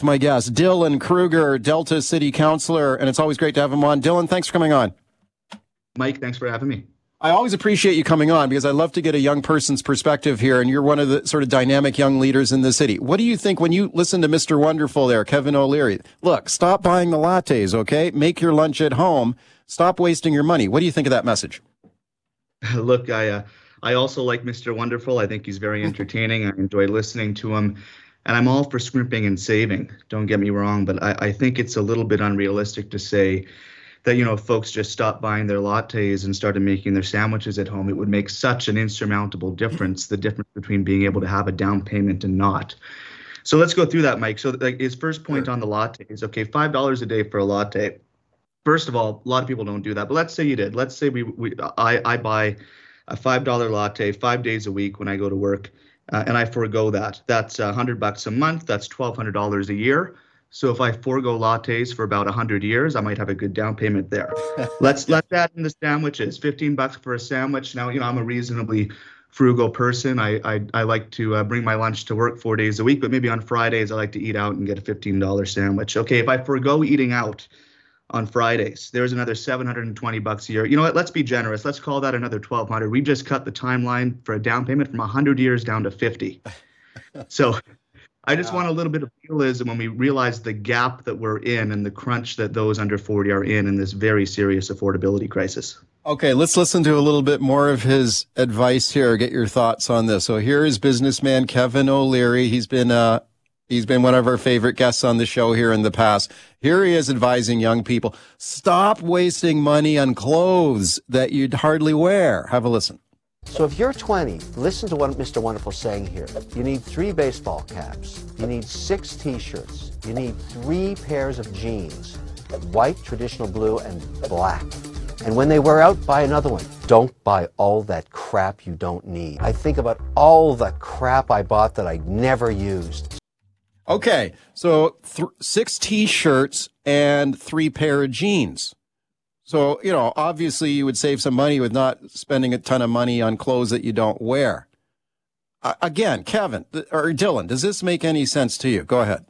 My guest, Dylan Kruger, Delta City Councilor, and it's always great to have him on. Dylan, thanks for coming on. Mike, thanks for having me. I always appreciate you coming on because I love to get a young person's perspective here, and you're one of the sort of dynamic young leaders in the city. What do you think when you listen to Mr. Wonderful there, Kevin O'Leary? Look, stop buying the lattes, okay? Make your lunch at home. Stop wasting your money. What do you think of that message? Look, I uh, I also like Mr. Wonderful. I think he's very entertaining. I enjoy listening to him. And I'm all for scrimping and saving. Don't get me wrong, but I, I think it's a little bit unrealistic to say that you know folks just stopped buying their lattes and started making their sandwiches at home it would make such an insurmountable difference the difference between being able to have a down payment and not so let's go through that mike so like his first point sure. on the lattes okay five dollars a day for a latte first of all a lot of people don't do that but let's say you did let's say we, we i i buy a five dollar latte five days a week when i go to work uh, and i forego that that's a hundred bucks a month that's twelve hundred dollars a year so if I forego lattes for about 100 years, I might have a good down payment there. let's let's add in the sandwiches. 15 bucks for a sandwich. Now, you know, I'm a reasonably frugal person. I I, I like to uh, bring my lunch to work four days a week, but maybe on Fridays I like to eat out and get a $15 sandwich. Okay, if I forego eating out on Fridays, there's another 720 bucks a year. You know what? Let's be generous. Let's call that another 1200. We've just cut the timeline for a down payment from 100 years down to 50. So I just want a little bit of realism when we realize the gap that we're in and the crunch that those under 40 are in in this very serious affordability crisis. Okay, let's listen to a little bit more of his advice here. Get your thoughts on this. So here is businessman Kevin O'Leary. He's been uh he's been one of our favorite guests on the show here in the past. Here he is advising young people, stop wasting money on clothes that you'd hardly wear. Have a listen. So if you're 20, listen to what Mr. Wonderful's saying here. You need three baseball caps. You need six t-shirts. You need three pairs of jeans. White, traditional blue, and black. And when they wear out, buy another one. Don't buy all that crap you don't need. I think about all the crap I bought that I never used. Okay, so th- six t-shirts and three pair of jeans. So, you know, obviously you would save some money with not spending a ton of money on clothes that you don't wear. Uh, again, Kevin or Dylan, does this make any sense to you? Go ahead.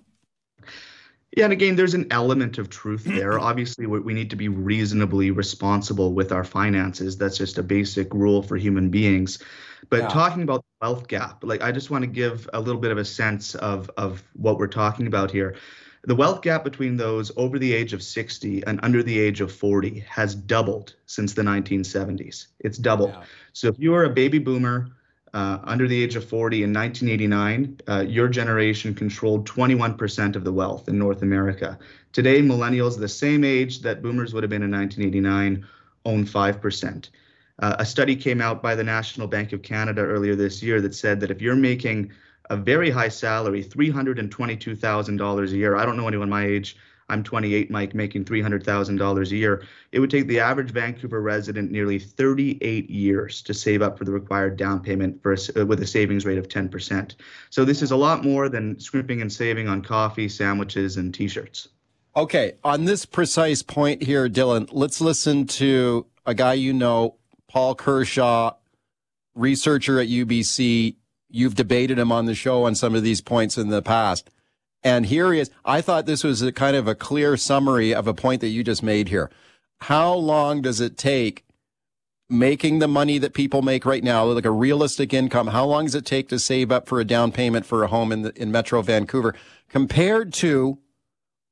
Yeah, and again, there's an element of truth there. Obviously, we need to be reasonably responsible with our finances. That's just a basic rule for human beings. But yeah. talking about the wealth gap, like I just want to give a little bit of a sense of of what we're talking about here. The wealth gap between those over the age of 60 and under the age of 40 has doubled since the 1970s. It's doubled. Yeah. So if you are a baby boomer uh, under the age of 40 in 1989, uh, your generation controlled 21% of the wealth in North America. Today, millennials, the same age that boomers would have been in 1989, own 5%. Uh, a study came out by the National Bank of Canada earlier this year that said that if you're making a very high salary, $322,000 a year. I don't know anyone my age. I'm 28, Mike, making $300,000 a year. It would take the average Vancouver resident nearly 38 years to save up for the required down payment for a, uh, with a savings rate of 10%. So this is a lot more than scrimping and saving on coffee, sandwiches, and t-shirts. Okay, on this precise point here, Dylan, let's listen to a guy you know, Paul Kershaw, researcher at UBC, You've debated him on the show on some of these points in the past. And here he is. I thought this was a kind of a clear summary of a point that you just made here. How long does it take making the money that people make right now, like a realistic income? How long does it take to save up for a down payment for a home in the, in Metro Vancouver compared to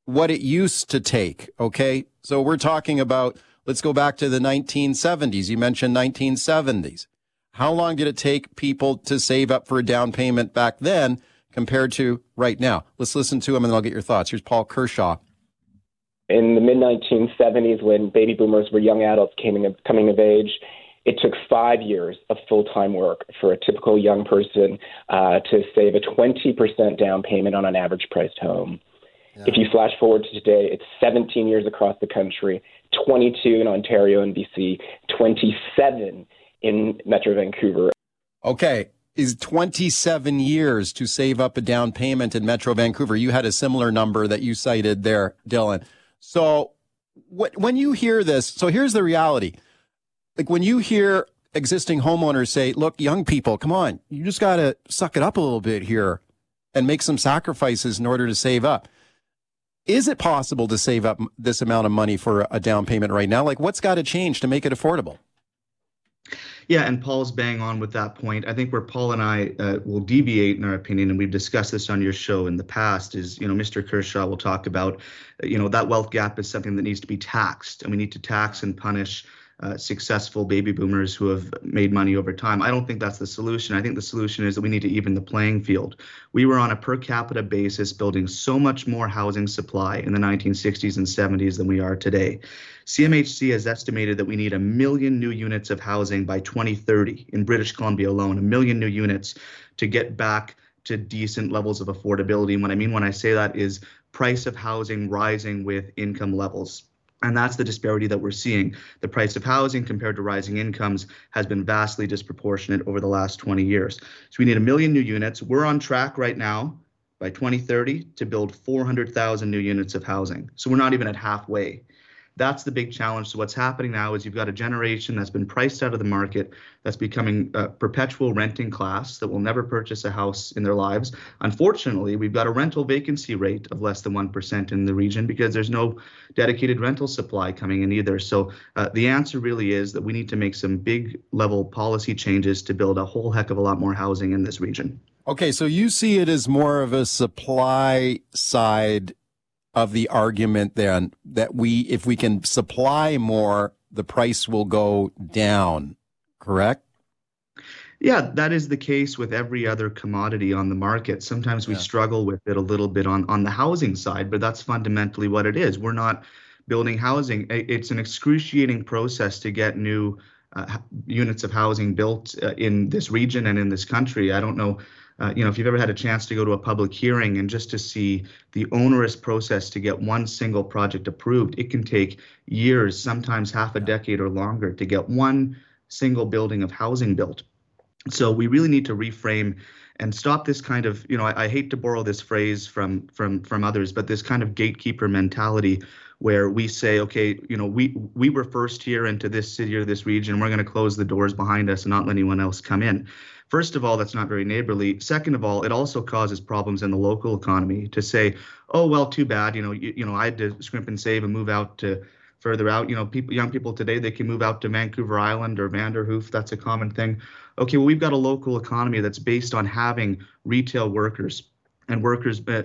what it used to take? Okay. So we're talking about, let's go back to the 1970s. You mentioned 1970s. How long did it take people to save up for a down payment back then compared to right now? Let's listen to him and then I'll get your thoughts. Here's Paul Kershaw. In the mid 1970s, when baby boomers were young adults coming, coming of age, it took five years of full time work for a typical young person uh, to save a 20% down payment on an average priced home. Yeah. If you flash forward to today, it's 17 years across the country, 22 in Ontario and BC, 27 in Metro Vancouver. Okay. Is 27 years to save up a down payment in Metro Vancouver. You had a similar number that you cited there, Dylan. So when you hear this, so here's the reality. Like when you hear existing homeowners say, look, young people, come on, you just got to suck it up a little bit here and make some sacrifices in order to save up. Is it possible to save up this amount of money for a down payment right now? Like, what's got to change to make it affordable? Yeah, and Paul's bang on with that point. I think where Paul and I uh, will deviate in our opinion, and we've discussed this on your show in the past, is you know Mr. Kershaw will talk about, you know, that wealth gap is something that needs to be taxed, and we need to tax and punish uh, successful baby boomers who have made money over time. I don't think that's the solution. I think the solution is that we need to even the playing field. We were on a per capita basis building so much more housing supply in the 1960s and 70s than we are today. CMHC has estimated that we need a million new units of housing by 2030 in British Columbia alone, a million new units to get back to decent levels of affordability. And what I mean when I say that is price of housing rising with income levels. And that's the disparity that we're seeing. The price of housing compared to rising incomes has been vastly disproportionate over the last 20 years. So we need a million new units. We're on track right now by 2030 to build 400,000 new units of housing. So we're not even at halfway that's the big challenge. So what's happening now is you've got a generation that's been priced out of the market, that's becoming a perpetual renting class that will never purchase a house in their lives. Unfortunately, we've got a rental vacancy rate of less than 1% in the region because there's no dedicated rental supply coming in either. So uh, the answer really is that we need to make some big level policy changes to build a whole heck of a lot more housing in this region. Okay, so you see it as more of a supply side of the argument then that we, if we can supply more, the price will go down, correct? Yeah, that is the case with every other commodity on the market. Sometimes we yeah. struggle with it a little bit on, on the housing side, but that's fundamentally what it is. We're not building housing. It's an excruciating process to get new uh, units of housing built uh, in this region and in this country. I don't know uh, you know, if you've ever had a chance to go to a public hearing and just to see the onerous process to get one single project approved, it can take years, sometimes half a decade or longer to get one single building of housing built. So we really need to reframe and stop this kind of, you know, I, I hate to borrow this phrase from from from others, but this kind of gatekeeper mentality where we say, okay, you know, we we were first here into this city or this region, we're going to close the doors behind us and not let anyone else come in. First of all, that's not very neighborly. Second of all, it also causes problems in the local economy to say, oh well, too bad. You know, you, you know, I had to scrimp and save and move out to further out. You know, people, young people today, they can move out to Vancouver Island or Vanderhoof. That's a common thing. Okay, well, we've got a local economy that's based on having retail workers and workers, uh, uh,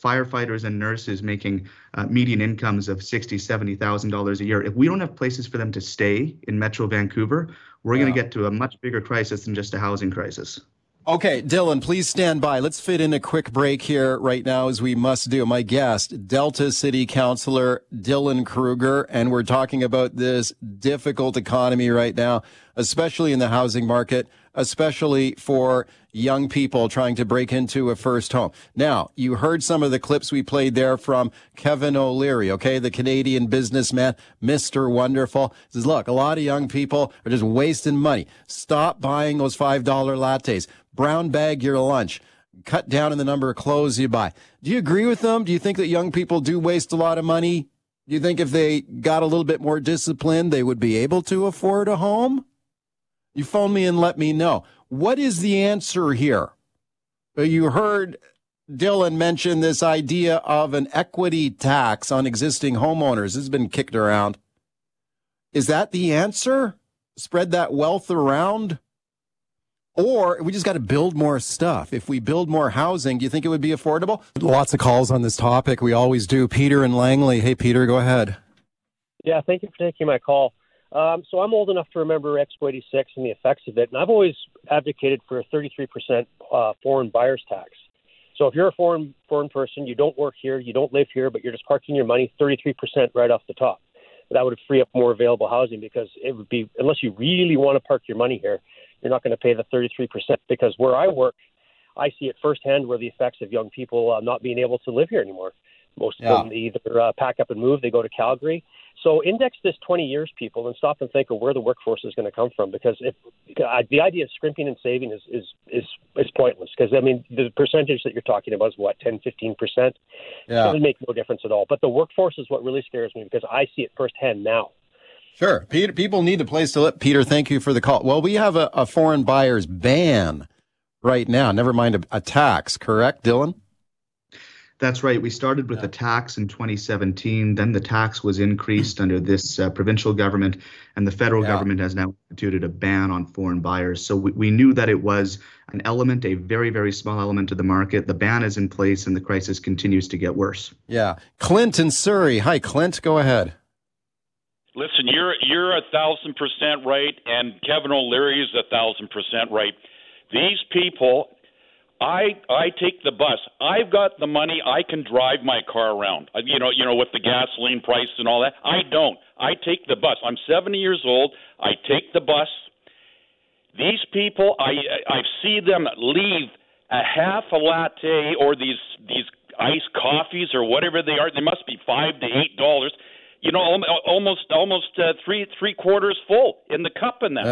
firefighters and nurses making uh, median incomes of sixty, seventy thousand dollars a year. If we don't have places for them to stay in Metro Vancouver, we're yeah. going to get to a much bigger crisis than just a housing crisis. Okay, Dylan, please stand by. Let's fit in a quick break here right now, as we must do. My guest, Delta City Councilor Dylan Kruger, and we're talking about this difficult economy right now, especially in the housing market, especially for young people trying to break into a first home. Now, you heard some of the clips we played there from Kevin O'Leary, okay, the Canadian businessman, Mr. Wonderful. He says, look, a lot of young people are just wasting money. Stop buying those $5 lattes brown bag your lunch, cut down in the number of clothes you buy. Do you agree with them? Do you think that young people do waste a lot of money? Do you think if they got a little bit more discipline, they would be able to afford a home? You phone me and let me know. What is the answer here? Uh, you heard Dylan mention this idea of an equity tax on existing homeowners. This has been kicked around. Is that the answer? Spread that wealth around? Or we just got to build more stuff. If we build more housing, do you think it would be affordable? Lots of calls on this topic. We always do. Peter and Langley. Hey, Peter, go ahead. Yeah, thank you for taking my call. Um, so I'm old enough to remember Expo 86 and the effects of it, and I've always advocated for a 33% uh, foreign buyers tax. So if you're a foreign foreign person, you don't work here, you don't live here, but you're just parking your money 33% right off the top. That would free up more available housing because it would be unless you really want to park your money here, you're not going to pay the 33% because where I work, I see it firsthand where the effects of young people uh, not being able to live here anymore. Most yeah. of them either uh, pack up and move, they go to Calgary. So index this 20 years, people, and stop and think of where the workforce is going to come from. Because if uh, the idea of scrimping and saving is is is, is pointless. Because I mean, the percentage that you're talking about is what 10, 15 percent. Yeah. It doesn't make no difference at all. But the workforce is what really scares me because I see it firsthand now. Sure. Peter, people need a place to live. Peter, thank you for the call. Well, we have a, a foreign buyer's ban right now. Never mind a, a tax, correct, Dylan? That's right. We started with Yeah. a tax in 2017. Then the tax was increased under this uh, provincial government, and the federal Yeah. government has now instituted a ban on foreign buyers. So we, we knew that it was an element, a very, very small element of the market. The ban is in place, and the crisis continues to get worse. Yeah. Clint in Surrey. Hi, Clint. Go ahead. Listen, you're you're a thousand percent right, and Kevin O'Leary is a thousand percent right. These people, I I take the bus. I've got the money. I can drive my car around. Uh, You know, you know, with the gasoline price and all that. I don't. I take the bus. I'm 70 years old. I take the bus. These people, I I see them leave a half a latte or these these iced coffees or whatever they are. They must be five to eight dollars. You know, al- almost almost uh, three three quarters full in the cup in them.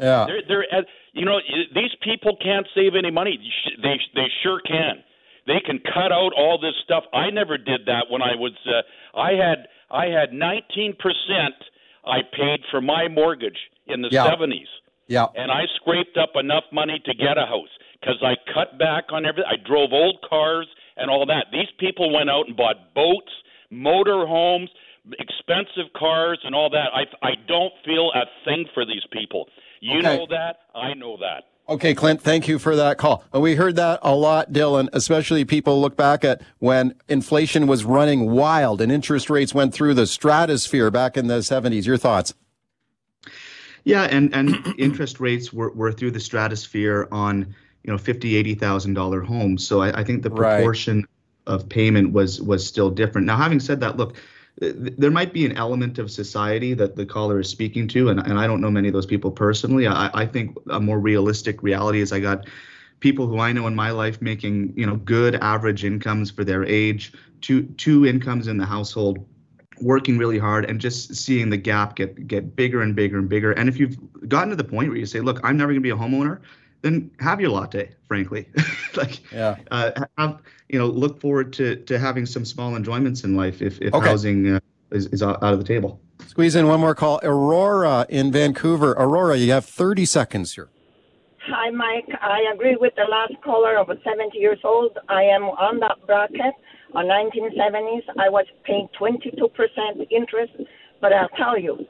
Yeah. They're, they're, uh, you know, these people can't save any money. They, they sure can. They can cut out all this stuff. I never did that when I was. Uh, I had, I had 19 percent. I paid for my mortgage in the Yeah. 70s, Yeah. and I scraped up enough money to get a house because I cut back on everything. I drove old cars and all that. These people went out and bought boats, motor homes, expensive cars, and all that. I, I don't feel a thing for these people. You Okay. know that. I know that. Okay, Clint, thank you for that call. We heard that a lot, Dylan, especially people look back at when inflation was running wild and interest rates went through the stratosphere back in the 70s. Your thoughts? Yeah, and and interest rates were, were through the stratosphere on you know fifty eighty thousand dollar homes. So I, I think the Right. proportion of payment was was still different. Now, having said that, look, th- there might be an element of society that the caller is speaking to, and and I don't know many of those people personally. I, I think a more realistic reality is I got people who I know in my life making you know good average incomes for their age, two two incomes in the household working really hard and just seeing the gap get get bigger and bigger and bigger. And if you've gotten to the point where you say, "Look, I'm never going to be a homeowner," then have your latte. Frankly, like Yeah. uh, have you know look forward to to having some small enjoyments in life if if Okay. housing uh, is is out out of the table. Squeeze in one more call. Aurora in Vancouver. Aurora, you have 30 seconds here. Hi, Mike. I agree with the last caller of 70 years old. I am on that bracket. On 1970s, I was paying 22% interest, but I'll tell you,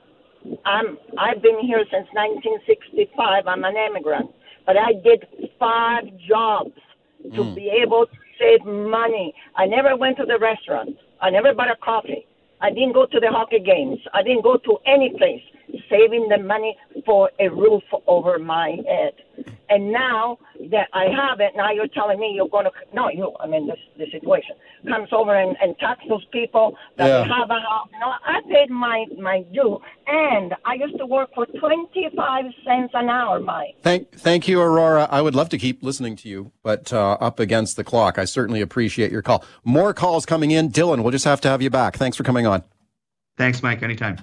I'm I've been here since 1965. I'm an immigrant, but I did five jobs to hmm. be able to save money. I never went to the restaurant. I never bought a coffee. I didn't go to the hockey games. I didn't go to any place, saving the money for a roof over my head. And now that I have it, now you're telling me you're going to no, you. I mean, this the situation comes over and, and tax those people that Yeah. have a house. No, I paid my my due, and I used to work for twenty five cents an hour, Mike. Thank, thank you, Aurora. I would love to keep listening to you, but uh, up against the clock. I certainly appreciate your call. More calls coming in. Dylan, we'll just have to have you back. Thanks for coming on. Thanks, Mike. Anytime.